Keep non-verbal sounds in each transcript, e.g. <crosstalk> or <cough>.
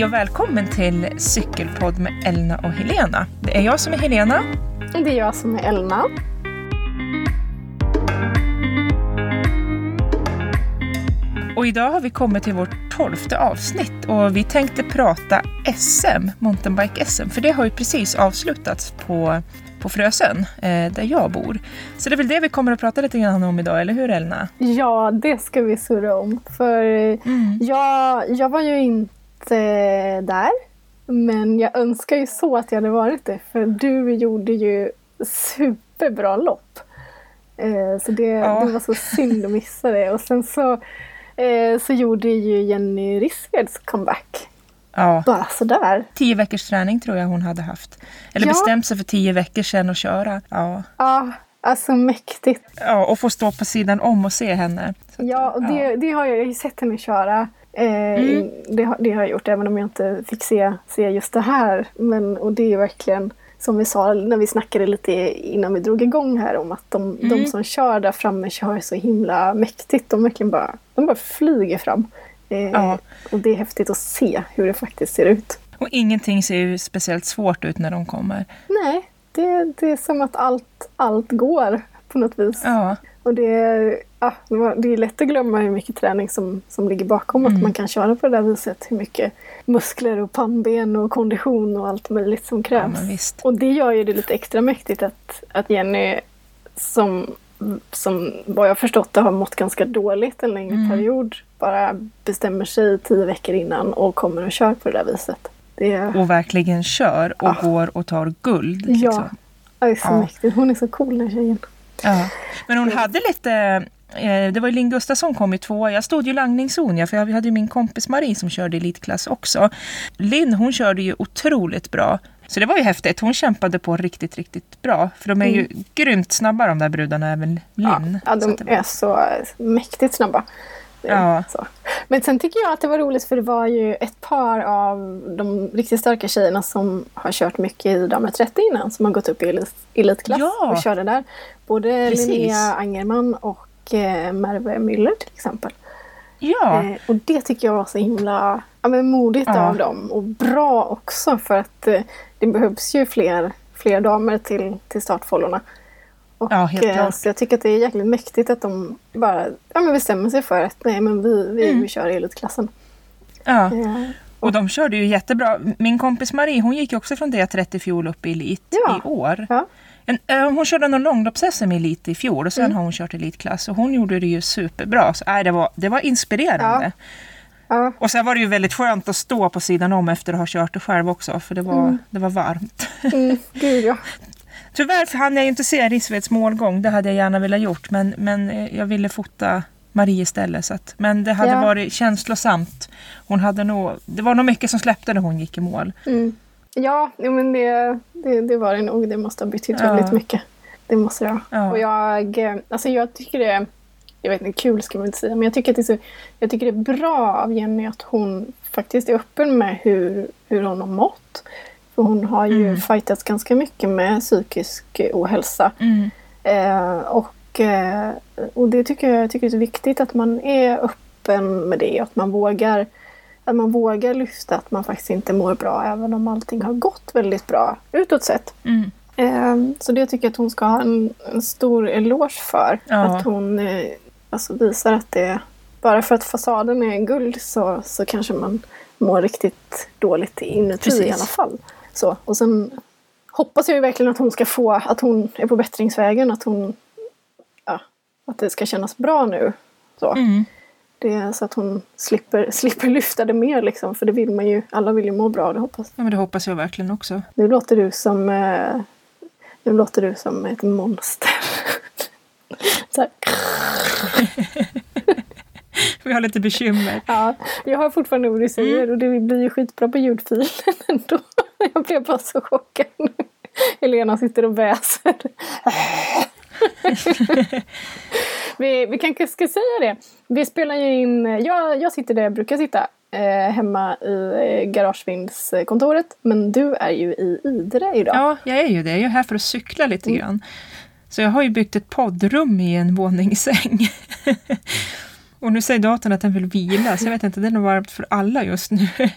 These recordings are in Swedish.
Hej och välkommen till Cykelpodd med Elna och Helena. Det är jag som är Helena. Det är jag som är Elna. Och idag har vi kommit till vårt tolfte avsnitt och vi tänkte prata SM, mountainbike-SM, för det har ju precis avslutats på, på Frösön, eh, där jag bor. Så det är väl det vi kommer att prata lite grann om idag, eller hur Elna? Ja, det ska vi surra om. För mm. jag, jag var ju inte där, men jag önskar ju så att jag hade varit det, för du gjorde ju superbra lopp. Eh, så det, ja. det var så synd att missa det. Och sen så eh, så gjorde ju Jenny Rissveds comeback. Ja. Bara sådär. Tio veckors träning tror jag hon hade haft. Eller ja. bestämt sig för tio veckor sedan att köra. Ja. ja, alltså mäktigt. Ja, och få stå på sidan om och se henne. Så ja, och det, ja. det har jag, jag har sett henne köra. Eh, mm. det, det, har jag gjort även om jag inte fick se, se just det här. Men, och det är verkligen som vi sa när vi snackade lite innan vi drog igång här om att de, mm. de som kör där framme kör så himla mäktigt. De verkligen bara, de bara flyger fram. Eh, ja. Och det är häftigt att se hur det faktiskt ser ut. Och ingenting ser ju speciellt svårt ut när de kommer. Nej, det, det är som att allt, allt går på något vis. Ja. Och det, ja, det är lätt att glömma hur mycket träning som, som ligger bakom mm. att man kan köra på det där viset. Hur mycket muskler och pannben och kondition och allt möjligt som krävs. Ja, och det gör ju det lite extra mäktigt att, att Jenny som, som vad jag förstått det har mått ganska dåligt en längre mm. period bara bestämmer sig tio veckor innan och kommer och kör på det där viset. Det... Och verkligen kör och ja. går och tar guld. Liksom. Ja, det är så mäktigt. Hon är så cool den tjejen. Ja. Men hon hade lite eh, det var ju Linn Gustafsson kom i tvåa. Jag stod ju langningszon, ja, för jag hade ju min kompis Marie som körde elitklass också. Linn hon körde ju otroligt bra. Så det var ju häftigt. Hon kämpade på riktigt, riktigt bra. För de är ju mm. grymt snabba de där brudarna, även Linn. Ja, ja de så är så mäktigt snabba. Ja. Så. Men sen tycker jag att det var roligt för det var ju ett par av de riktigt starka tjejerna som har kört mycket i damer 30 innan som har gått upp i elitklass ja. och körde där. Både Precis. Linnea Angerman och eh, Merve Müller till exempel. Ja. Eh, och det tycker jag var så himla ja, men modigt ja. av dem och bra också för att eh, det behövs ju fler, fler damer till, till startfållorna. Och, ja, helt eh, klart. Så jag tycker att det är jäkligt mäktigt att de bara ja, men bestämmer sig för att nej, men vi, vi, mm. vi kör elitklassen. Ja. ja. Och de körde ju jättebra. Min kompis Marie hon gick också från D30 i fjol upp i elit ja. i år. Ja. En, äh, hon körde någon långloppps-SM i elit i fjol och sen mm. har hon kört elitklass och hon gjorde det ju superbra. Så, äh, det, var, det var inspirerande. Ja. Och sen var det ju väldigt skönt att stå på sidan om efter att ha kört det själv också för det var, mm. det var varmt. Mm, gud ja. <laughs> Tyvärr hann jag inte se Rissveds målgång. Det hade jag gärna velat gjort. Men, men eh, jag ville fota Marie istället. Så att, men det hade ja. varit känslosamt. Hon hade nog, det var nog mycket som släppte när hon gick i mål. Mm. Ja, men det, det, det, var det nog. Det måste ha betytt ja. väldigt mycket. Det måste det ha. Ja. Och jag, eh, alltså jag tycker det jag vet inte, kul ska man inte säga, men jag tycker, att det är så, jag tycker det är bra av Jenny att hon faktiskt är öppen med hur, hur hon har mått. För hon har ju mm. fightats ganska mycket med psykisk ohälsa. Mm. Eh, och, eh, och det tycker jag, jag tycker det är viktigt att man är öppen med det. Att man vågar att man vågar lyfta att man faktiskt inte mår bra även om allting har gått väldigt bra utåt sett. Mm. Eh, så det tycker jag att hon ska ha en, en stor eloge för. Ja. Att hon eh, alltså visar att det bara för att fasaden är guld så, så kanske man mår riktigt dåligt inuti Precis. i alla fall. Så, och sen hoppas jag ju verkligen att hon ska få, att hon är på bättringsvägen, att hon, ja, att det ska kännas bra nu. Så. Mm. Det, så att hon slipper, slipper lyfta det mer liksom, för det vill man ju, alla vill ju må bra, det hoppas Ja men det hoppas jag verkligen också. Nu låter du som, eh, nu låter du som ett monster. <laughs> så <laughs> Vi har lite bekymmer. Ja, jag har fortfarande vad du säger mm. och det blir ju skitbra på ljudfilen <laughs> ändå. Jag blev bara så chockad. Helena sitter och väser. <laughs> vi, vi kanske ska säga det. Vi spelar ju in, jag, jag sitter där jag brukar sitta. Eh, hemma i eh, garagevindskontoret. Men du är ju i Idre idag. Ja, jag är ju det. Jag är här för att cykla lite mm. grann. Så jag har ju byggt ett poddrum i en våningssäng. Och nu säger datorn att den vill vila, så jag vet inte, det är nog varmt för alla just nu. <laughs>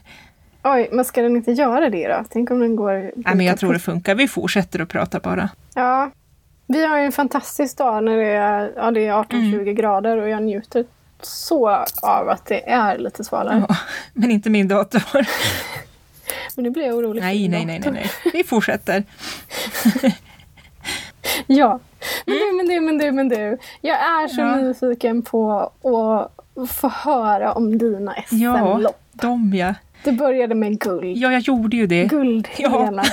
Oj, men ska den inte göra det då? Tänk om den går... Nej, men jag tror det funkar. Vi fortsätter att prata bara. Ja. Vi har ju en fantastisk dag när det är, ja, är 18-20 mm. grader och jag njuter så av att det är lite svalare. Ja, men inte min dator. <laughs> men nu blir jag orolig nej, nej, nej, nej, nej. Vi fortsätter. <laughs> <laughs> ja. Men du, men du, men du, men du. Jag är så ja. nyfiken på att få höra om dina SM-lopp. Ja, de ja. Det började med guld. Ja, jag gjorde ju det. Guld ja. <laughs>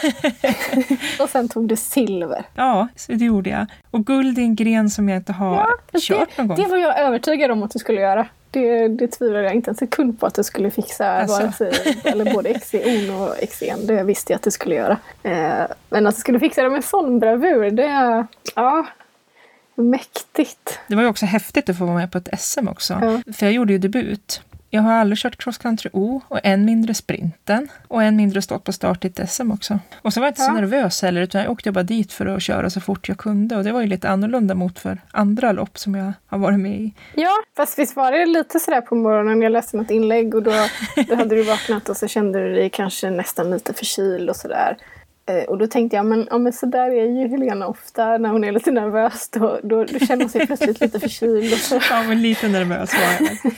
och sen tog du silver. Ja, det gjorde jag. Och guld är en gren som jag inte har ja, kört det, någon gång. Det var jag övertygad om att du skulle göra. Det, det tvivlade jag inte en sekund på att du skulle fixa alltså. vare sig, eller både XC och XC'n. Det visste jag att du skulle göra. Eh, men att du skulle fixa det med sån bravur, det... Ja, mäktigt. Det var ju också häftigt att få vara med på ett SM också. Ja. För jag gjorde ju debut. Jag har aldrig kört cross country O och än mindre sprinten och än mindre stått på start i ett SM också. Och så var jag inte ja. så nervös heller utan jag åkte bara dit för att köra så fort jag kunde och det var ju lite annorlunda mot för andra lopp som jag har varit med i. Ja, fast visst var det lite sådär på morgonen. Jag läste något inlägg och då, <laughs> då hade du vaknat och så kände du dig kanske nästan lite förkyld och sådär. Eh, och då tänkte jag, men, ja, men så där är ju Helena ofta när hon är lite nervös. Då, då, då känner hon sig plötsligt lite förkyld. Och <laughs> så. Ja, men lite nervös var jag.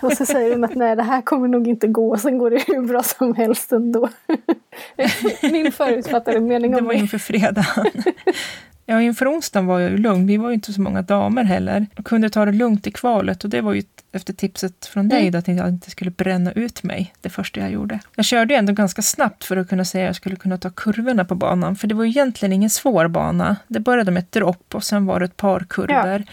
<laughs> och så säger hon att nej, det här kommer nog inte gå. Sen går det hur bra som helst ändå. <laughs> Min förutfattade mening om Det var inför fredagen. Ja, inför onsdagen var jag ju lugn. Vi var ju inte så många damer heller. Jag kunde ta det lugnt i kvalet och det var ju efter tipset från dig mm. då, att jag inte skulle bränna ut mig det första jag gjorde. Jag körde ändå ganska snabbt för att kunna säga att jag skulle kunna ta kurvorna på banan. För det var ju egentligen ingen svår bana. Det började med ett dropp och sen var det ett par kurvor. Ja.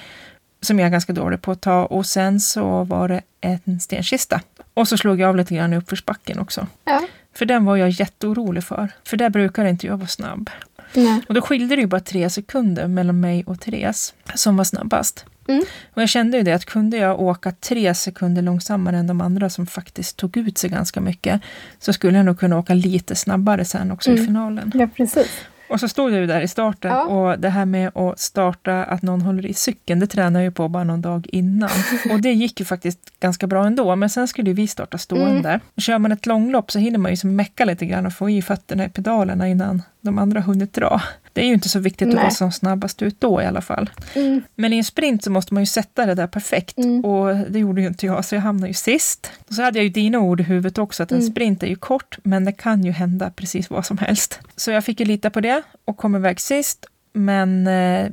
Som jag är ganska dålig på att ta och sen så var det en stenkista. Och så slog jag av lite grann i uppförsbacken också. Ja. För den var jag jätteorolig för. För där brukar inte jag vara snabb. Nej. Och då skilde det ju bara tre sekunder mellan mig och Therese som var snabbast. Mm. Och jag kände ju det att kunde jag åka tre sekunder långsammare än de andra som faktiskt tog ut sig ganska mycket så skulle jag nog kunna åka lite snabbare sen också mm. i finalen. Ja, precis. Och så stod jag ju där i starten ja. och det här med att starta, att någon håller i cykeln, det tränade jag ju på bara någon dag innan. <laughs> Och det gick ju faktiskt ganska bra ändå, men sen skulle vi starta stående. Mm. Kör man ett långlopp så hinner man ju som mecka lite grann och få i fötterna i pedalerna innan de andra hunnit dra. Det är ju inte så viktigt Nej. att vara som snabbast ut då i alla fall. Mm. Men i en sprint så måste man ju sätta det där perfekt mm. och det gjorde ju inte jag, så jag hamnade ju sist. Och så hade jag ju dina ord i huvudet också, att en mm. sprint är ju kort, men det kan ju hända precis vad som helst. Så jag fick ju lita på det och kom iväg sist men eh,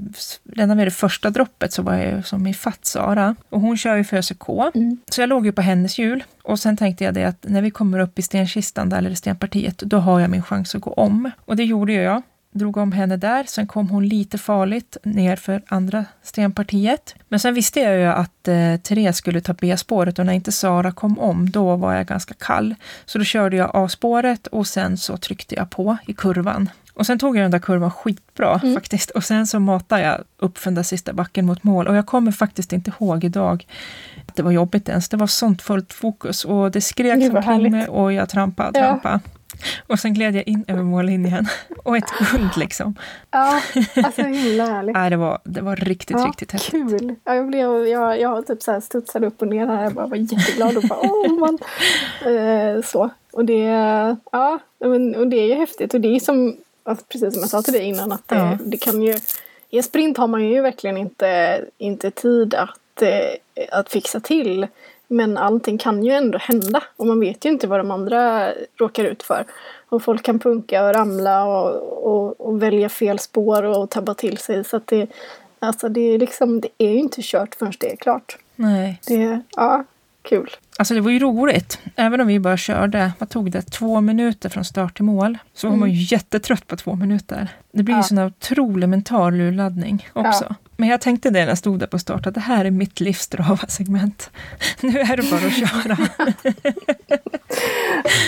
redan vid det första droppet så var jag ju som i fatt Sara. Och hon kör ju för ÖCK. Mm. Så jag låg ju på hennes hjul. Och sen tänkte jag det att när vi kommer upp i stenkistan, där, eller stenpartiet, då har jag min chans att gå om. Och det gjorde jag drog om henne där. Sen kom hon lite farligt ner för andra stenpartiet. Men sen visste jag ju att eh, Therese skulle ta B-spåret och när inte Sara kom om, då var jag ganska kall. Så då körde jag A-spåret och sen så tryckte jag på i kurvan. Och sen tog jag den där kurvan skitbra mm. faktiskt. Och sen så matade jag upp för den där sista backen mot mål. Och jag kommer faktiskt inte ihåg idag att det var jobbigt ens. Det var sånt fullt fokus och det skrek omkring mig och jag trampade och trampade. Ja. Och sen gled jag in över mållinjen. Och ett guld liksom. Ja, alltså himla härligt. Nej, det, var, det var riktigt, ja, riktigt häftigt. Kul! Ja, jag, blev, jag, jag typ så här studsade upp och ner här. Jag bara var jätteglad och bara åh man. Eh, så. Och det, ja, och det är ju häftigt. Och det är som, alltså, precis som jag sa till dig innan, att det, ja. det kan ju i en sprint har man ju verkligen inte, inte tid att, eh, att fixa till men allting kan ju ändå hända och man vet ju inte vad de andra råkar ut för. Och folk kan punka och ramla och, och, och välja fel spår och tabba till sig. Så att det, alltså det, är liksom, det är ju inte kört förrän det är klart. Nej. Det, ja, kul. Alltså det var ju roligt. Även om vi bara körde, vad tog det, två minuter från start till mål. Så var mm. man ju jättetrött på två minuter. Det blir ja. ju sån otrolig mental urladdning också. Ja. Men jag tänkte det när jag stod där på start, att det här är mitt livs segment <laughs> Nu är det bara att köra. <laughs>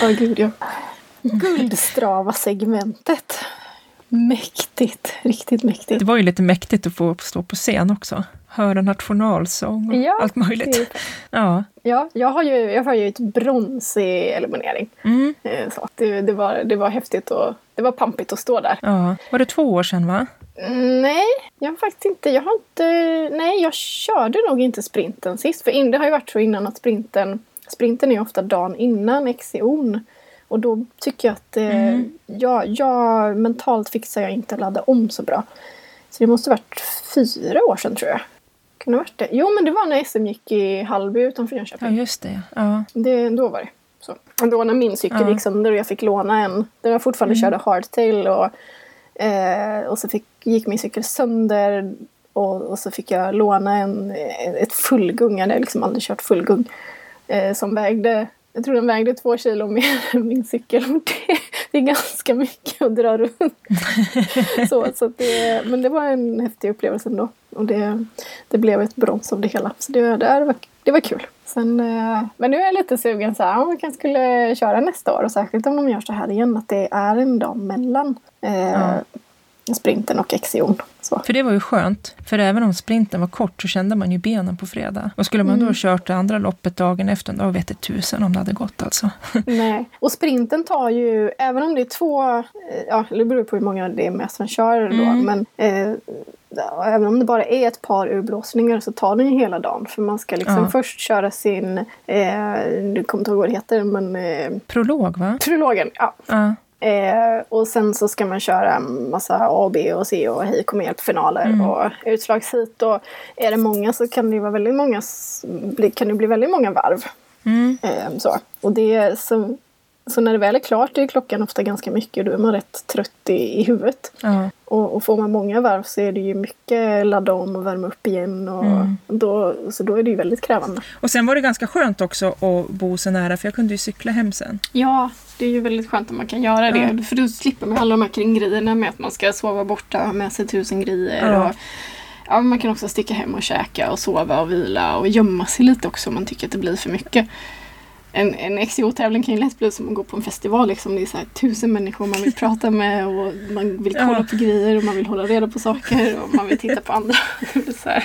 Åh oh, gud ja. Guldstrava-segmentet. Mäktigt, riktigt mäktigt. Det var ju lite mäktigt att få stå på scen också. Höra nationalsång och ja, allt möjligt. Typ. <laughs> Ja. ja, jag har ju, jag har ju ett brons i eliminering. Mm. Eh, så det, det, var, det var häftigt och det var pampigt att stå där. Ja. Var det två år sedan va? Nej, jag har faktiskt inte. Jag har inte. Nej, jag körde nog inte sprinten sist. För det har ju varit så innan att sprinten sprinten är ofta dagen innan XCO'n. Och då tycker jag att eh, mm. jag, jag, mentalt fixar jag inte att ladda om så bra. Så det måste varit fyra år sedan tror jag. Kan det varit det? Jo men det var när SM gick i Hallby utanför Jönköping. Ja just det. Ja. det då var det. Så. Då när min cykel ja. gick sönder och jag fick låna en. Där jag fortfarande mm. körde hardtail och, eh, och så fick, gick min cykel sönder. Och, och så fick jag låna en, ett fullgung. Jag hade liksom aldrig kört fullgung. Eh, som vägde jag tror den vägde två kilo mer <laughs> än min cykel. Det, det är ganska mycket att dra runt. <laughs> så, så det, men det var en häftig upplevelse ändå. Och det, det blev ett brons av det hela. Så det, det, var, det var kul. Sen, eh, men nu är jag lite sugen så här, om man kanske skulle köra nästa år. Och särskilt om de gör så här igen. Att det är en dag mellan. Eh, ja sprinten och Exion. Så. För det var ju skönt, för även om sprinten var kort så kände man ju benen på fredag. Och skulle man mm. då kört det andra loppet dagen efter, då vet det tusen om det hade gått alltså. <laughs> Nej, och sprinten tar ju, även om det är två, eh, ja det beror på hur många det är med som kör då, mm. men eh, även om det bara är ett par urblåsningar så tar den ju hela dagen. För man ska liksom ja. först köra sin, eh, du kommer inte ihåg vad det heter, men... Eh, Prolog va? Prologen, ja. ja. Eh, och sen så ska man köra massa A, B och C och hej kom hjälp finaler mm. och utslagshit. Och är det många så kan det vara väldigt många, kan det bli väldigt många varv. Mm. Eh, så. Och det, så, så när det väl är klart är klockan ofta ganska mycket och då är man rätt trött i, i huvudet. Mm. Och, och får man många varv så är det ju mycket ladda om och värma upp igen. Och mm. då, så då är det ju väldigt krävande. Och sen var det ganska skönt också att bo så nära för jag kunde ju cykla hem sen. Ja, det är ju väldigt skönt att man kan göra det. Mm. För då slipper man alla de här kringgrejerna med att man ska sova borta ha med sig tusen grejer. Och, ja, man kan också sticka hem och käka och sova och vila och gömma sig lite också om man tycker att det blir för mycket en, en XCO-tävling kan ju lätt bli som att gå på en festival. Liksom. Det är så här, tusen människor man vill prata med och man vill kolla ja. på grejer och man vill hålla reda på saker och man vill titta på andra. <laughs> så här.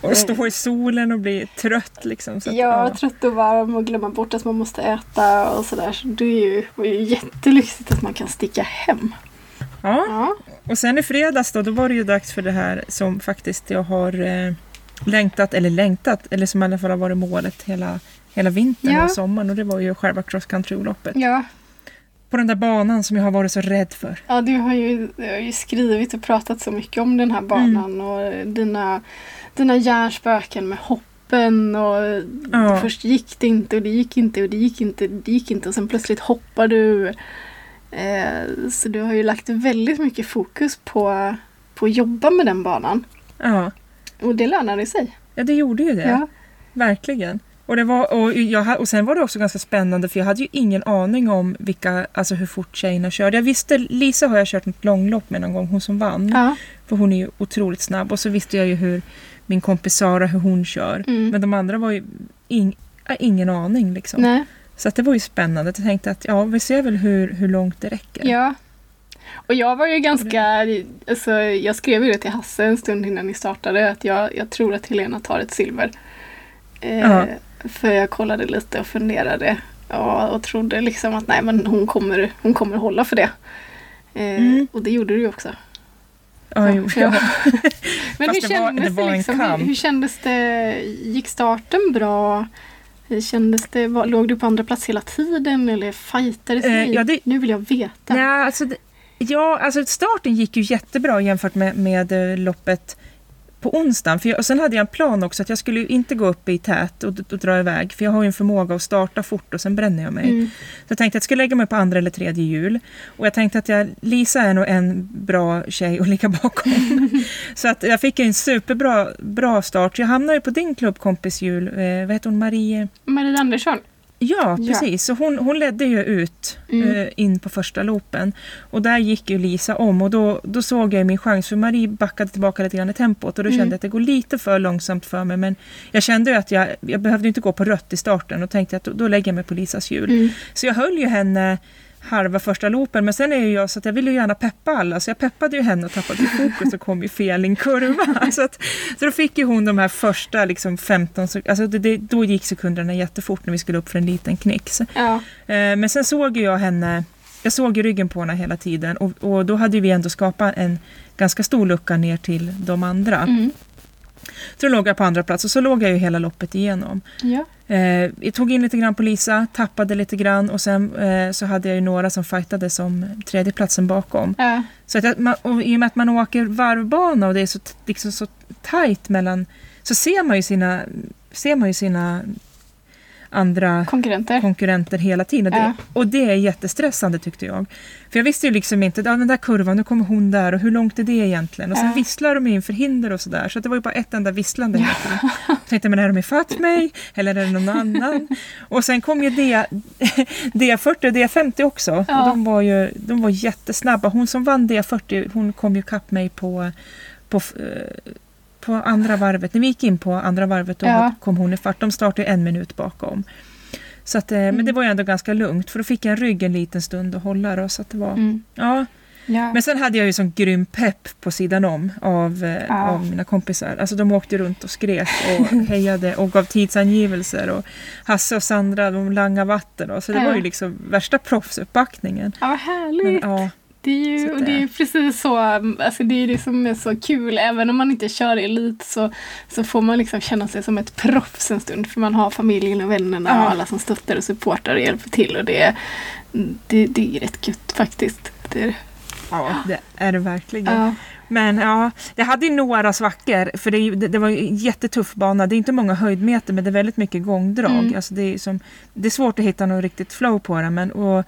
Och stå i solen och bli trött liksom. Så att, ja, ja, trött och varm och glömma bort att man måste äta och sådär. Så det är ju, det är ju jättelyxigt att man kan sticka hem. Ja. ja. och sen i fredags då, då var det ju dags för det här som faktiskt jag har eh, längtat, eller längtat, eller som i alla fall har varit målet hela hela vintern ja. och sommaren och det var ju själva cross country-loppet. Ja. På den där banan som jag har varit så rädd för. Ja, du har ju, du har ju skrivit och pratat så mycket om den här banan mm. och dina, dina hjärnspöken med hoppen och ja. först gick det inte och det gick inte och det gick inte och det gick inte och sen plötsligt hoppar du. Eh, så du har ju lagt väldigt mycket fokus på, på att jobba med den banan. Ja. Och det lönade sig. Ja, det gjorde ju det. Ja. Verkligen. Och, det var, och, jag, och sen var det också ganska spännande för jag hade ju ingen aning om vilka, alltså hur fort tjejerna körde. Jag visste, Lisa har jag kört ett långlopp med någon gång, hon som vann. Ja. För hon är ju otroligt snabb. Och så visste jag ju hur min kompis Sara, hur hon kör. Mm. Men de andra var ju in, ingen aning liksom. Nej. Så att det var ju spännande. Jag tänkte att ja, vi ser väl hur, hur långt det räcker. Ja. Och jag var ju ganska, alltså, jag skrev ju det till Hasse en stund innan ni startade att jag, jag tror att Helena tar ett silver. Eh. För jag kollade lite och funderade ja, och trodde liksom att nej men hon kommer, hon kommer hålla för det. Eh, mm. Och det gjorde du ju också. Ja, jo, ja. <laughs> men hur kändes det, var, det liksom? Hur, hur, kändes det? Gick starten bra? Kändes det, var, låg du på andra plats hela tiden eller fightades eh, ja, det, Nu vill jag veta. Nej, alltså, ja, alltså starten gick ju jättebra jämfört med, med eh, loppet på onsdagen. För jag, och sen hade jag en plan också att jag skulle inte gå upp i tät och, och, dra iväg. För jag har ju en förmåga att starta fort och sen bränner jag mig. Mm. Så jag tänkte att jag skulle lägga mig på andra eller tredje hjul. Och jag tänkte att jag, Lisa är nog en bra tjej att ligga bakom. <laughs> så att jag fick en superbra bra start. Jag hamnade på din klubbkompis hjul. Eh, vad heter hon? Marie? Marie Andersson. Ja, precis. Ja. Så hon, hon ledde ju ut mm. uh, in på första loopen. Och där gick ju Lisa om och då, då såg jag min chans för Marie backade tillbaka lite grann i tempot och då mm. kände jag att det går lite för långsamt för mig. Men jag kände ju att jag, jag behövde inte gå på rött i starten och tänkte att då, då lägger jag mig på Lisas hjul. Mm. Så jag höll ju henne halva första loopen. Men sen är ju jag så att jag vill ju gärna peppa alla så jag peppade ju henne och tappade fokus och kom ju fel i en kurva. <laughs> Så, att, så då fick ju hon de här första liksom 15 alltså det, det, då gick sekunderna jättefort när vi skulle upp för en liten knix. Ja. Eh, men sen såg jag henne, jag såg ryggen på henne hela tiden och, och då hade vi ändå skapat en ganska stor lucka ner till de andra. Mm. Så då låg jag på andra plats och så låg jag ju hela loppet igenom. Ja. Eh, jag tog in lite grann på Lisa, tappade lite grann och sen eh, så hade jag ju några som fightade som tredjeplatsen bakom. Ja. Så att man, och i och med att man åker varvbana och det är så, liksom så tajt mellan så ser man ju sina, ser man ju sina andra konkurrenter, konkurrenter hela tiden. Ja. Det, och det är jättestressande tyckte jag. För jag visste ju liksom inte, ja, den där kurvan, nu kommer hon där och hur långt är det egentligen? Och sen ja. visslar de inför hinder och sådär. Så det var ju bara ett enda visslande hela tiden. Jag tänkte, men är de ifatt mig? Eller är det någon annan? och sen kom ju D, <laughs> D40 och D50 också. Ja. Och de var ju de var jättesnabba. Hon som vann D40, hon kom ju kapp mig på, på eh, på andra varvet, när vi gick in på andra varvet då ja. kom hon i fart. De startade en minut bakom. Så att, mm. Men det var ju ändå ganska lugnt för då fick jag rygg en liten stund och hålla. Då, så att det var, mm. ja. ja. Men sen hade jag ju sån grym pepp på sidan om av, eh, ja. av mina kompisar. Alltså de åkte runt och skrek och <laughs> hejade och gav tidsangivelser. Och Hasse och Sandra de langade vatten. Och, så det var ju liksom värsta proffsuppbackningen. Ja, vad härligt! Men, ja, det är ju och det är precis så, alltså det är det som är så kul. Även om man inte kör elit så, så får man liksom känna sig som ett proffs en stund. För man har familjen och vännerna ja. och alla som stöttar och supportar och hjälper till. Och det, det, det är rätt gött faktiskt. Det är Ja, det är det verkligen. Ja. Men ja, det hade ju några svackor för det, det, det var en jättetuff bana. Det är inte många höjdmeter men det är väldigt mycket gångdrag. Mm. Alltså det, är som, det är svårt att hitta något riktigt flow på det. Men, och,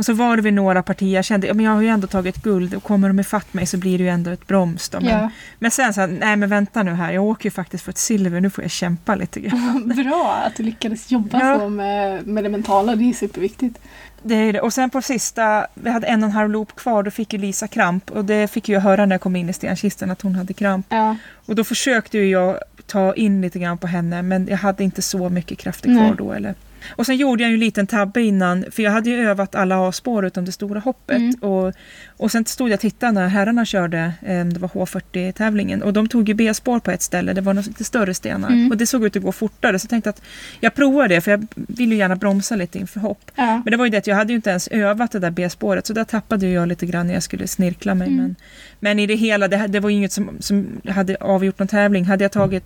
och så var det vid några partier, jag kände att jag har ju ändå tagit guld och kommer de ifatt mig så blir det ju ändå ett broms. Då. Men, ja. men sen så nej men vänta nu här, jag åker ju faktiskt för ett silver, nu får jag kämpa lite grann. <laughs> Bra att du lyckades jobba ja. så med, med det mentala, det är superviktigt. Det är det. Och sen på sista, vi hade en och en halv loop kvar, då fick ju Lisa kramp. Och det fick jag höra när jag kom in i stenkistan att hon hade kramp. Ja. Och då försökte jag ta in lite grann på henne men jag hade inte så mycket krafter kvar Nej. då. Eller. Och sen gjorde jag ju en liten tabbe innan, för jag hade ju övat alla A-spår utom det stora hoppet. Mm. Och, och sen stod jag och tittade när herrarna körde, eh, det var H40-tävlingen, och de tog ju B-spår på ett ställe, det var något lite större stenar. Mm. Och det såg ut att gå fortare, så jag tänkte att jag provar det, för jag vill ju gärna bromsa lite inför hopp. Ja. Men det var ju det att jag hade ju inte ens övat det där B-spåret, så där tappade jag lite grann när jag skulle snirkla mig. Mm. Men, men i det hela, det, det var ju inget som, som hade avgjort någon tävling. Hade jag tagit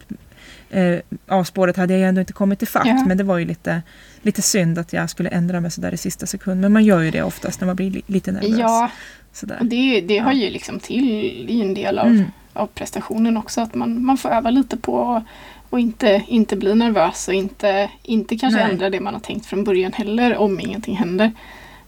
eh, A-spåret hade jag ändå inte kommit ifatt. Ja. Men det var ju lite, lite synd att jag skulle ändra mig sådär i sista sekund. Men man gör ju det oftast när man blir li lite nervös. Ja, sådär. det, det hör ju liksom till i en del av, mm. av prestationen också. Att man, man får öva lite på och inte, inte bli nervös och inte, inte kanske Nej. ändra det man har tänkt från början heller om ingenting händer.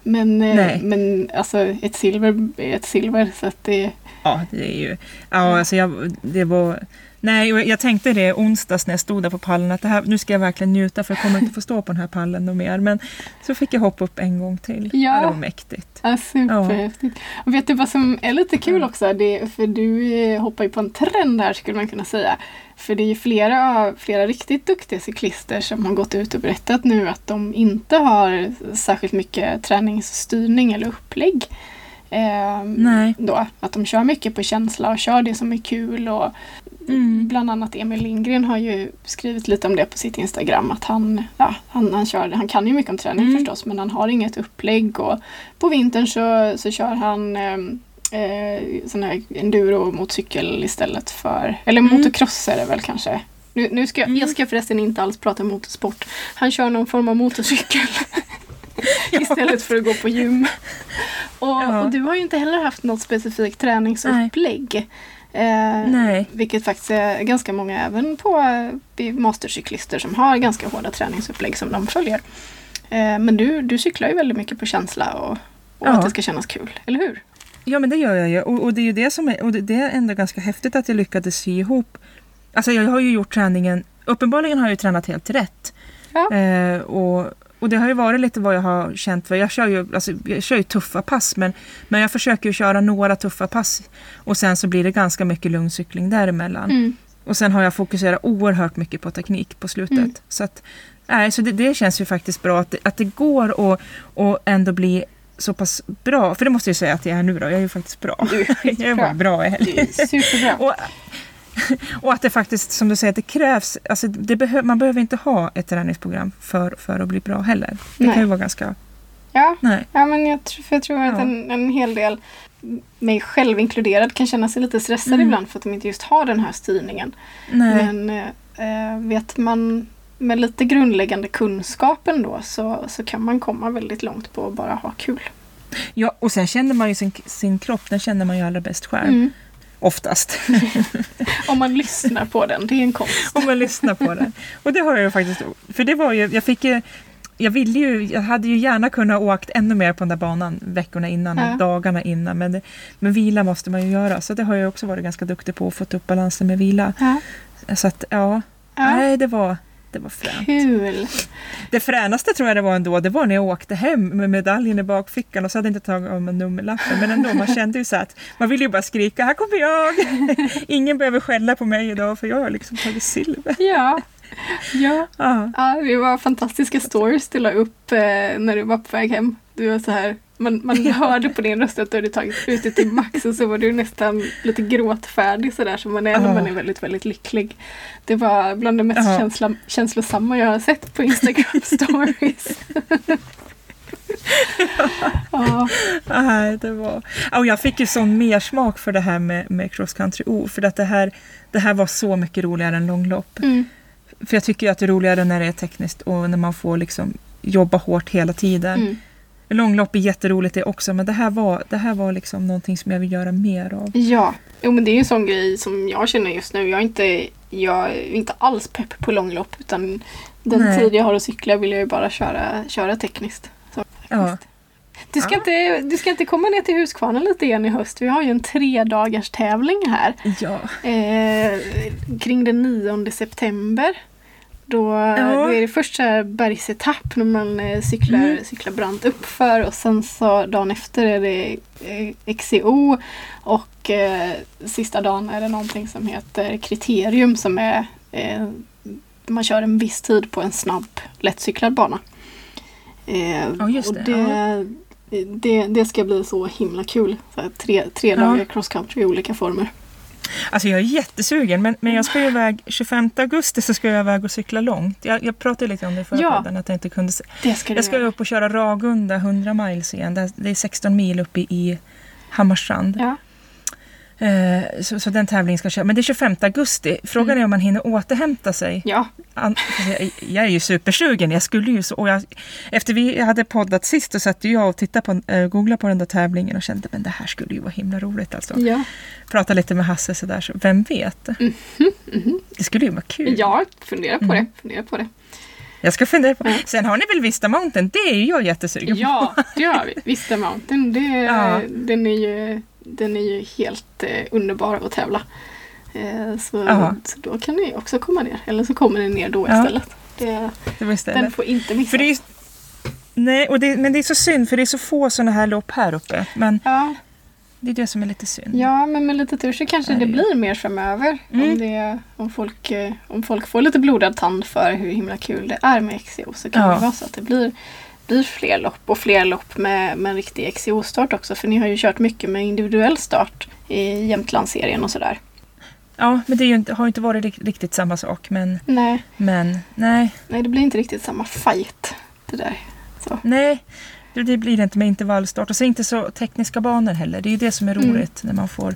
Men, eh, men alltså ett silver är ett silver så att det... Ja, det är ju... Ja, alltså jag, det var Nej, jag tänkte det onsdags när jag stod där på pallen att det här, nu ska jag verkligen njuta för jag kommer inte få stå på den här pallen och mer. Men så fick jag hoppa upp en gång till. Ja, det var mäktigt. Ja, superhäftigt. Ja. Och vet du vad som är lite kul också? Det, för du eh, hoppar ju på en trend här skulle man kunna säga. För det är flera, flera riktigt duktiga cyklister som har gått ut och berättat nu att de inte har särskilt mycket träningsstyrning eller upplägg. Eh, Nej. Då, att de kör mycket på känsla och kör det som är kul. Och Mm. Bland annat Emil Lindgren har ju skrivit lite om det på sitt Instagram. Att han, ja, han, han, kör, han kan ju mycket om träning mm. förstås men han har inget upplägg. Och på vintern så, så kör han eh, eh, sån här enduro motorcykel istället för, eller mm. motocross är det väl kanske. Nu, nu ska jag, mm. jag ska förresten inte alls prata motorsport. Han kör någon form av motorcykel. <laughs> istället för att gå på gym. <laughs> Och, ja. och, du har ju inte heller haft något specifikt träningsupplägg. Nej. Eh, Nej. Vilket faktiskt är ganska många även på eh, mastercyklister som har ganska hårda träningsupplägg som de följer. Eh, men du, du cyklar ju väldigt mycket på känsla och, och ja. att det ska kännas kul, eller hur? Ja men det gör jag ju och, och det är ju det som är, och det är ändå ganska häftigt att jag lyckades sy ihop. Alltså jag har ju gjort träningen, uppenbarligen har jag ju tränat helt rätt. Ja. Eh, och, och det har ju varit lite vad jag har känt. För jag, kör ju, alltså, jag kör ju tuffa pass men, men jag försöker ju köra några tuffa pass. Och sen så blir det ganska mycket lugn cykling däremellan. Mm. Och sen har jag fokuserat oerhört mycket på teknik på slutet. Mm. Så, att, nej, så det, det, känns ju faktiskt bra att, att det går att och ändå bli så pass bra. För det måste jag säga att jag är nu då. Jag är ju faktiskt bra. Du är <laughs> jag är bra. bra i Superbra. <laughs> och, <laughs> och att det faktiskt, som du säger, det krävs, alltså det behö, man behöver inte ha ett träningsprogram för, för att bli bra heller. Det Nej. kan ju vara ganska... Ja, Nej. ja men jag, tror, jag tror att en, en hel del mig själv inkluderad kan känna sig lite stressad mm. ibland för att de inte just har den här styrningen. Nej. Men eh, vet man med lite grundläggande kunskap ändå så, så kan man komma väldigt långt på att bara ha kul. Ja, och sen känner man ju sin, sin kropp, den känner man ju allra bäst själv. Mm. Oftast. <laughs> Om man lyssnar på den, det är en konst. Om man lyssnar på den. Och det har jag faktiskt, för det var ju, jag fick ju jag ville ju, jag hade ju gärna kunnat åkt ännu mer på den där banan veckorna innan, ja. dagarna innan. Men, men vila måste man ju göra. Så det har jag också varit ganska duktig på, att få upp balansen med vila. Ja. Så att ja, ja. nej det var, det var fränt. Kul! Det fränaste tror jag det var ändå, det var när jag åkte hem med medaljen i bakfickan och så hade jag inte tagit av mig nummerlappen. Men ändå, man kände ju så att man ville ju bara skrika, här kommer jag! <laughs> Ingen behöver skälla på mig idag för jag har liksom tagit silver. Ja. Ja. ja, det var fantastiska stories du la upp eh, när du var på väg hem. Du var så här, man, man <laughs> hörde på din röst att du hade tagit ut det till max och så var du nästan lite gråtfärdig sådär som man är när man är väldigt, väldigt lycklig. Det var bland det mest uh. känsla, känslosamma jag har sett på Instagram <laughs> stories. <laughs> ja. Nej, det var... Och jag fick ju sån mersmak för det här med, med cross country O för att det här, det här var så mycket roligare än långlopp. Mm. För jag tycker att det är roligare när det är tekniskt och när man får liksom jobba hårt hela tiden. Mm. Långlopp är jätteroligt det också men det här var, det här var liksom någonting som jag vill göra mer av. Ja, jo, men det är en sån grej som jag känner just nu. Jag är inte, jag är inte alls pepp på långlopp utan den Nej. tid jag har att cykla vill jag ju bara köra, köra tekniskt. Så, ja. Du ska, ja. inte, du ska inte komma ner till Huskvarna lite igen i höst. Vi har ju en tre dagars tävling här. Ja. Eh, kring den 9 september. Då, ja. då är det först så här bergsetapp när man eh, cyklar, mm. cyklar brant uppför och sen så dagen efter är det eh, XCO och eh, sista dagen är det någonting som heter kriterium som är eh, man kör en viss tid på en snabb lättcyklad bana. Eh, ja, just det. Och det, det, det ska bli så himla kul. Så tre tre ja. dagar cross country i olika former. Alltså jag är jättesugen men, men jag ska ju iväg 25 augusti så ska jag iväg och cykla långt. Jag, jag pratade lite om det i förra ja, podden att jag inte kunde. Det ska jag ska upp och köra Ragunda 100 miles igen. Det är 16 mil uppe i Hammarstrand. Ja. Eh, så, så, den tävlingen ska köra. Men det är 25 augusti. Frågan mm. är om man hinner återhämta sig. Ja. jag, jag, är ju supersugen. Jag skulle ju så, och jag, efter vi hade poddat sist så satt jag och tittade på, äh, googlade på den där tävlingen och kände men det här skulle ju vara himla roligt alltså. Ja. Prata lite med Hasse sådär, så vem vet? Mm -hmm, mm -hmm. Det skulle ju vara kul. Ja, fundera på mm. det. Fundera på det. Jag ska fundera på det. Sen har ni väl Vista Mountain? Det är ju jag jättesugen på. Ja, det har vi. Vista Mountain, det, ja. den är ju den är ju helt eh, underbar att tävla. Eh, så, så, då kan ni också komma ner. Eller så kommer ni ner då istället. Det, det istället. Den får inte missas. Är, nej, och det, men det är så synd för det är så få sådana här lopp här uppe. Men ja. Det är det som är lite synd. Ja, men med lite tur så kanske det blir mer framöver. Mm. Om, det, om, folk, eh, om folk får lite blodad tand för hur himla kul det är med XCO så kan ja. det vara så att det blir blir fler lopp och fler lopp med, med en riktig XCO-start också. För ni har ju kört mycket med individuell start i Jämtlandsserien och sådär. Ja, men det ju inte, har inte varit riktigt samma sak. Men, nej. men nej. Nej, det blir inte riktigt samma fight. Det där. Så. Nej, det, det blir det inte med intervallstart. Och så inte så tekniska banor heller. Det är ju det som är mm. roligt mm. när man får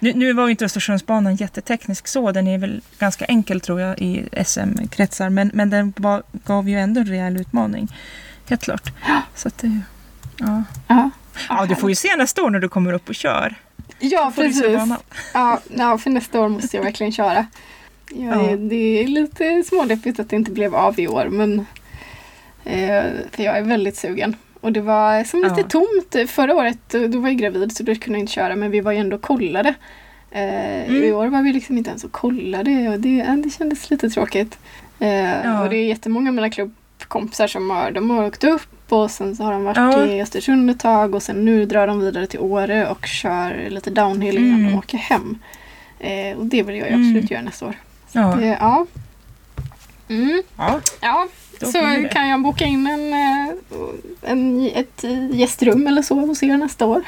nu, nu var ju inte Östersundsbanan jätteteknisk så, den är väl ganska enkel tror jag i SM-kretsar men, men den var, gav ju ändå en rejäl utmaning. Helt klart. Så att det, ja. Ja. ja, du får ju se nästa år när du kommer upp och kör. Ja, precis. Ja, ja, för nästa år måste jag verkligen köra. Jag är, ja. Det är lite smådeppigt att det inte blev av i år men eh, för jag är väldigt sugen. Och det var som lite ja. tomt. Förra året då var jag gravid så då kunde jag inte köra men vi var ju ändå kollade. Eh, mm. I år var vi liksom inte ens och kollade och det, det kändes lite tråkigt. Eh, ja. Och det är jättemånga av mina klubb, kompisar som har, de har åkt upp och sen så har de varit ja. i Östersund ett tag och sen nu drar de vidare till Åre och kör lite downhill innan mm. de åker hem. Eh, och det vill jag ju absolut mm. göra nästa år. Så ja. Det, ja. Mm. ja. ja. Så kan jag boka in en, eh, en, ett gästrum eller så hos er nästa år.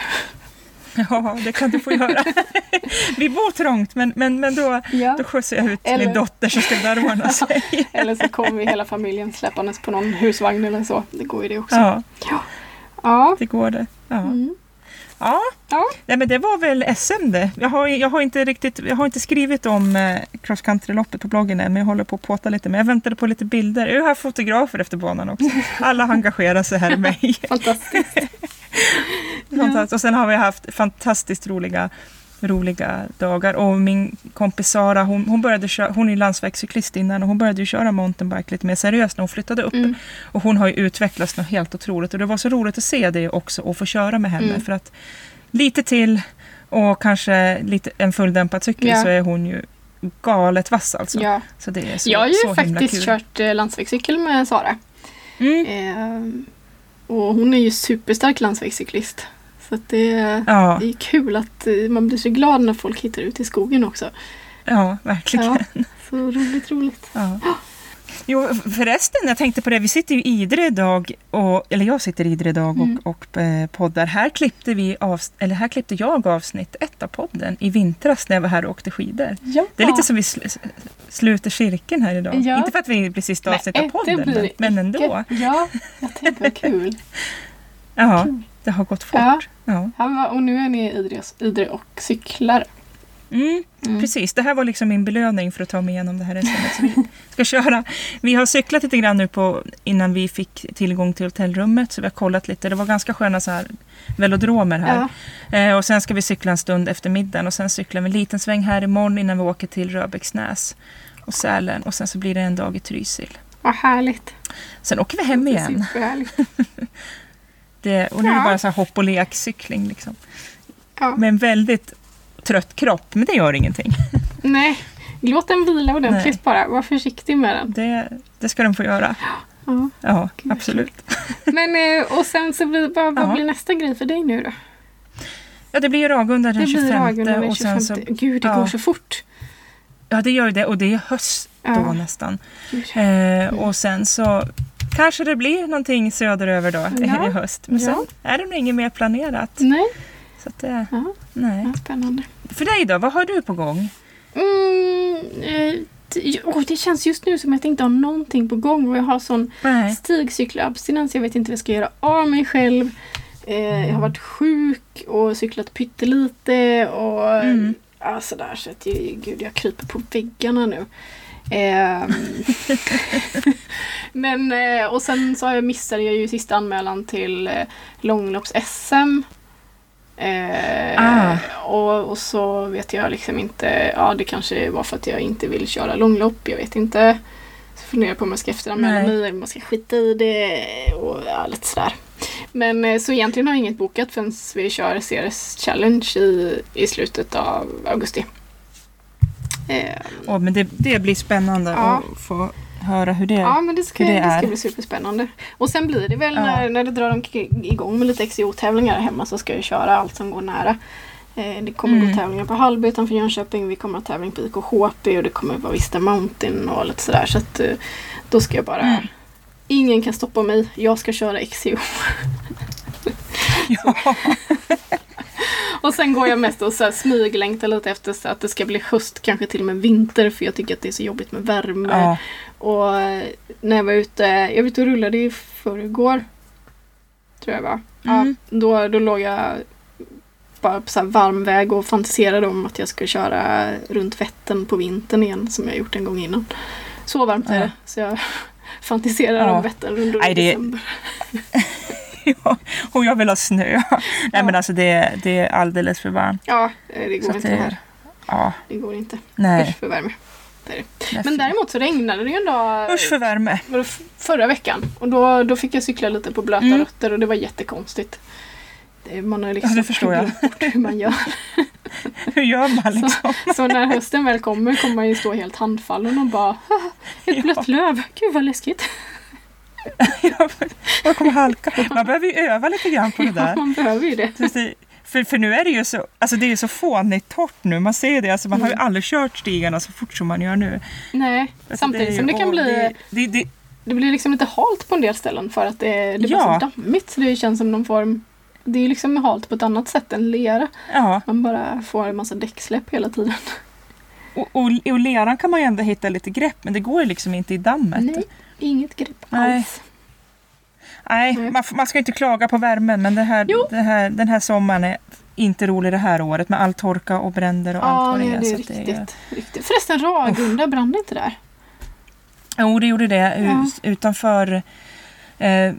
<laughs> Ja, det kan du få göra. <laughs> Vi bor trångt men, men, men då, ja. då skjutsar jag ut eller, min dotter så ska det där ordna <laughs> sig. eller så kommer vi hela familjen släppandes på någon husvagn eller så. Det går ju det också. Ja, ja. ja. det går det. Ja. Mm. Ja, ja. Nej, men det var väl SM det. Jag har, jag har, inte, riktigt, jag har inte skrivit om eh, cross country-loppet på bloggen än, men jag håller på att påta lite. Men jag väntade på lite bilder. Jag har fotografer efter banan också. Alla engagerar sig här i mig. Fantastiskt. Fantastiskt. Och sen har vi haft fantastiskt roliga roliga dagar. Och min kompis Sara, hon, hon, började köra, hon är landsvägscyklist innan och hon började köra mountainbike lite mer seriöst när hon flyttade upp. Mm. Och hon har ju utvecklats något helt otroligt och det var så roligt att se det också och få köra med henne. Mm. För att lite till och kanske lite, en fulldämpad cykel ja. så är hon ju galet vass alltså. Ja. Så det är så, Jag har ju faktiskt kört eh, landsvägscykel med Sara. Mm. Eh, och hon är ju superstark landsvägscyklist. Så det, ja. det är kul att eh, man blir så glad när folk hittar ut i skogen också. Ja, verkligen. Ja, så roligt, roligt. Ja. Jo, förresten, jag tänkte på det. Vi sitter ju i Idre idag, och, eller jag sitter i Idre idag och, mm. och eh, poddar. Här klippte, vi av, eller här klippte jag avsnitt ett av podden i vintras när jag var här och åkte skidor. Ja. Det är lite som vi sl sluter cirkeln här idag. Ja. Inte för att vi blir sista avsnittet av podden, men, men ändå. Ja, jag tänkte vad kul. <laughs> ja, det har gått fort. Ja. ja. Och nu är ni i Idre, Idre och cyklar. Mm, mm. Precis, det här var liksom min belöning för att ta mig igenom det här resandet. vi <laughs> ska köra. Vi har cyklat lite grann nu på, innan vi fick tillgång till hotellrummet. Så vi har kollat lite. Det var ganska sköna så här velodromer här. Ja. Eh, och sen ska vi cykla en stund efter middagen. Och sen cyklar vi en liten sväng här imorgon innan vi åker till Röbäcksnäs och Sälen. Och sen så blir det en dag i Trysil. Vad härligt. Sen åker vi hem igen. <laughs> det, och nu ja. är det bara så här hopp och lekcykling. Liksom. Ja. Med en väldigt trött kropp, men det gör ingenting. <laughs> Nej, låt den vila ordentligt Nej. bara. Var försiktig med den. Det, det ska den få göra. Ja, ja absolut. <laughs> Men eh, och sen så blir, vad, vad blir nästa grej för dig nu då? Ja, det blir Ragunda den det 25. Blir Ragunda den 25. Och sen så, Gud, det går så fort. Ja, det gör det och det är höst då nästan. Eh, och sen så kanske det blir någonting söderöver då ja. i höst. Men sen är det nog inget mer planerat. Nej. Så att det, ja. nej. Ja, spännande. För dig då, vad har du på gång? Mm, eh, det, oh, det känns just nu som att jag inte har någonting på gång och jag har sån stigcykelabstinens. Jag vet inte vad jag ska göra av mig själv. Eh, jag har varit sjuk och cyklat pyttelite och mm. ja, sådär. Så att, gud, jag kryper på väggarna nu. Eh, <laughs> men eh, och sen så jag missade jag ju sista anmälan till eh, långlopps-SM Eh, ah. och, och, så vet jag liksom inte, ja det kanske var för att jag inte vill köra långlopp, jag vet inte. Så funderar jag på om jag ska efteranmäla mig eller om jag ska skita i det och ja, lite sådär. Men så egentligen har jag inget bokat förrän vi kör CRS Challenge i, i slutet av augusti. Eh, oh, men det, det blir spännande ja. att få höra hur det, ja, men det ska, det, det ska bli superspännande. Och sen blir det väl ja. när, när det drar igång med lite XCO-tävlingar hemma så ska jag köra allt som går nära. Eh, det kommer mm. gå tävlingar på Hallby utanför Jönköping. Vi kommer ha tävling på IKHP och det kommer vara Vista Mountain och lite sådär. Så att eh, då ska jag bara... Mm. Ingen kan stoppa mig. Jag ska köra XCO. <laughs> ja. Och sen går jag mest och så här smyglängtar lite efter så att det ska bli höst, kanske till och med vinter för jag tycker att det är så jobbigt med värme. Ja. Och när jag var ute, jag var ute och rullade i förrgår. Tror jag var. Mm. Ja, då, då låg jag bara på så varm väg och fantiserade om att jag skulle köra runt Vättern på vintern igen som jag gjort en gång innan. Så varmt är det. Så jag <laughs> fantiserar ja. om Vättern runt Nej, det... december. <laughs> ja, <laughs> och jag vill ha snö. Ja. <laughs> Nej men alltså det, det är alldeles för varmt. Ja, det går så inte det, här. Ja. Det går inte. Nej. Usch för värme. Men däremot så regnade det ju en dag Usch för värme. förra veckan. Och då, då fick jag cykla lite på blöta mm. rötter och det var jättekonstigt. Man har liksom ja, det förstår jag. hur man gör. <laughs> hur gör man liksom? Så, så, när hösten väl kommer kommer man ju stå helt handfallen och bara Ett blött ja. löv, gud vad läskigt. <laughs> jag kommer halka. Man behöver ju öva lite grann på det där. Ja, <laughs> man behöver ju det. För, för nu är det ju så, alltså det är så fånigt torrt nu. Man ser det, alltså man mm. har ju mm. aldrig kört stigarna så fort som man gör nu. Nej, alltså samtidigt det som det kan bli det, det, det, det, blir liksom lite halt på en del ställen för att det, det ja. blir så dammigt. Så det känns som någon form det är liksom halt på ett annat sätt än lera. Ja. Man bara får en massa däcksläpp hela tiden. Och, och, och leran kan man ju ändå hitta lite grepp men det går ju liksom inte i dammet. Nej, inget grepp Nej. alls. Nej, man, man, ska inte klaga på värmen men det här, det här, den här sommaren är inte rolig det här året med all torka och bränder och ja, allt vad det är. det är, riktigt, det är riktigt. Förresten, Ragunda, brann det inte där? Jo, det gjorde det. Ja. Utanför, eh,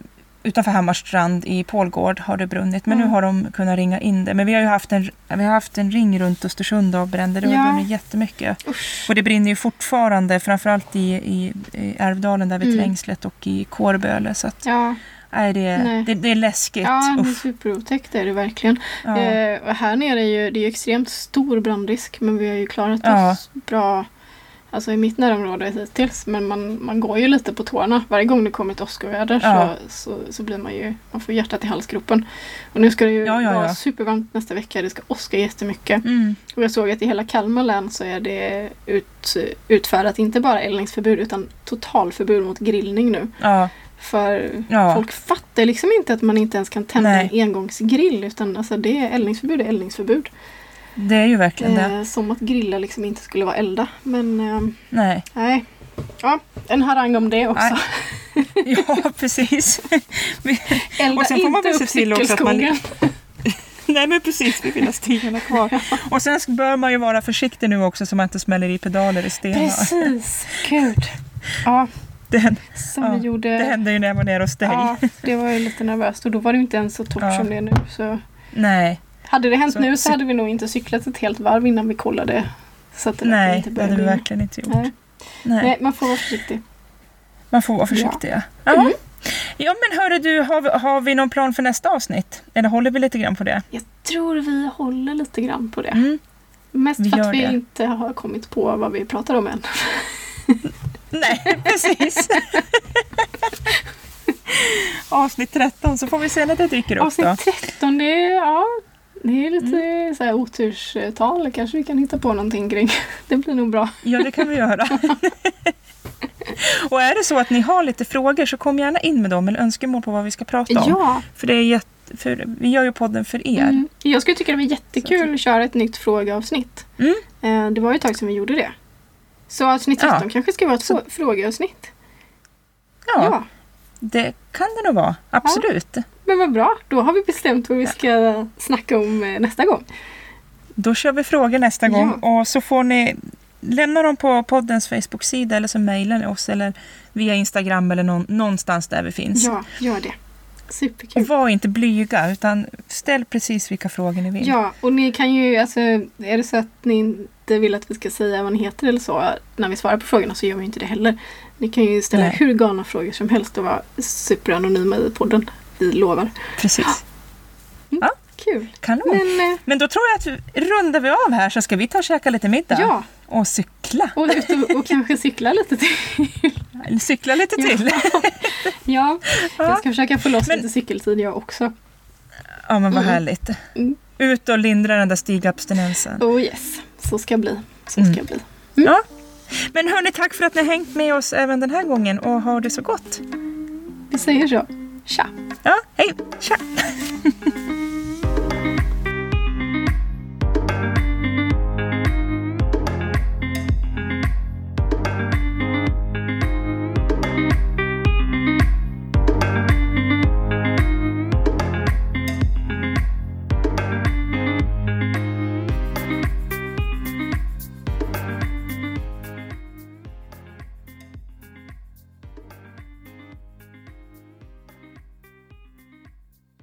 utanför Hammarstrand i Pålgård har det brunnit. Men mm. nu har de kunnat ringa in det. Men vi har ju haft en, vi har haft en ring runt Östersund av bränder. Det har ja. brunnit jättemycket. Usch. Och det brinner ju fortfarande, framförallt i, i, i Älvdalen där vid mm. Trängslet och i Kårböle. Så att, ja. Nej, det, är, det, det, är läskigt. Ja, det är superotäckt är det verkligen. Ja. Eh, här nere är ju, det är extremt stor brandrisk men vi har ju klarat ja. oss bra alltså i mitt närområde hittills. Men man, man går ju lite på tårna. Varje gång det kommer ett åskväder ja. så, så, så, blir man ju, man får hjärtat i halsgropen. Och nu ska det ju ja, ja, vara supervarmt nästa vecka. Det ska åska jättemycket. Mm. Och jag såg att i hela Kalmar län så är det ut, utfärdat inte bara eldningsförbud utan totalförbud mot grillning nu. För folk fattar liksom inte att man inte ens kan tända Nej. en engångsgrill utan alltså det är eldningsförbud är eldningsförbud. Det är ju verkligen det. Eh, som att grilla liksom inte skulle vara elda. Men eh, nej. nej. Ja, en harang om det också. <laughs> ja, precis. Elda och sen får man inte upp cykelskogen. <laughs> Nej men precis, vi vill ha stigarna kvar. Och sen bör man ju vara försiktig nu också så man inte smäller i pedaler i stenar. Precis, gud. Ja. Det, som ja, vi gjorde... det hände ju när jag var nere hos dig. Ja, det var ju lite nervöst och då var det inte ens så torrt ja. som det är nu. Så... Nej. Hade det hänt så, nu så hade vi nog inte cyklat ett helt varv innan vi kollade. Så att det Nej, inte det hade vi verkligen inte gjort. Nej. Nej. Nej. man får vara försiktig. Man får vara försiktig, ja. ja. Mm. Ja men hörru du, har vi, har vi någon plan för nästa avsnitt? Eller håller vi lite grann på det? Jag tror vi håller lite grann på det. Mm. Mest vi för att vi det. inte har kommit på vad vi pratar om än. Nej, <laughs> precis. <laughs> Avsnitt 13 så får vi se när det dyker upp. Avsnitt 13, det är, ja, det är lite mm. så här oturstal. Kanske vi kan hitta på någonting kring. <laughs> Det blir nog bra. Ja, det kan vi göra. <laughs> och är det så att ni har lite frågor så kom gärna in med dem eller önskemål på vad vi ska prata om. Ja. För, det är jätte, för vi gör ju podden för er. Mm. Jag skulle tycka det var jättekul att köra ett nytt frågeavsnitt. Mm. Eh, det var ju ett tag sedan vi gjorde det. Så avsnitt 13 ja. kanske ska vara ett så. frågeavsnitt. Ja, ja, det kan det nog vara. Absolut. Ja. Men vad bra, då har vi bestämt vad vi ska snacka om eh, nästa gång. Då kör vi frågor nästa gång ja. och så får ni lämna dem på poddens Facebook-sida eller så mejlar oss eller via Instagram eller någon, någonstans där vi finns. Ja, gör det. Superkul. Och var inte blyga utan ställ precis vilka frågor ni vill. Ja, och ni kan ju, alltså är det så att ni inte vill att vi ska säga vad ni heter eller så när vi svarar på frågorna så gör vi inte det heller. Ni kan ju ställa Nej. hur galna frågor som helst och vara superanonyma i podden vi lovar. Precis. Mm, ja. Kul. Kanon. Men, eh, Men då tror jag att rundar vi av här så ska vi ta och käka lite middag. Ja. Och cykla. Och, och, och kanske cykla lite till. cykla lite till. <laughs> Ja. ja, jag ska försöka få loss men, lite cykeltid jag också. Ja men vad mm. härligt. Mm. Ut och lindra den där stigabstinensen. Oh yes, så ska bli. Så ska mm. bli. Mm. Ja. Men hörni, tack för att ni har hängt med oss även den här gången och ha det så gott. Vi säger så. Tja! Ja, hej! Tja! <laughs>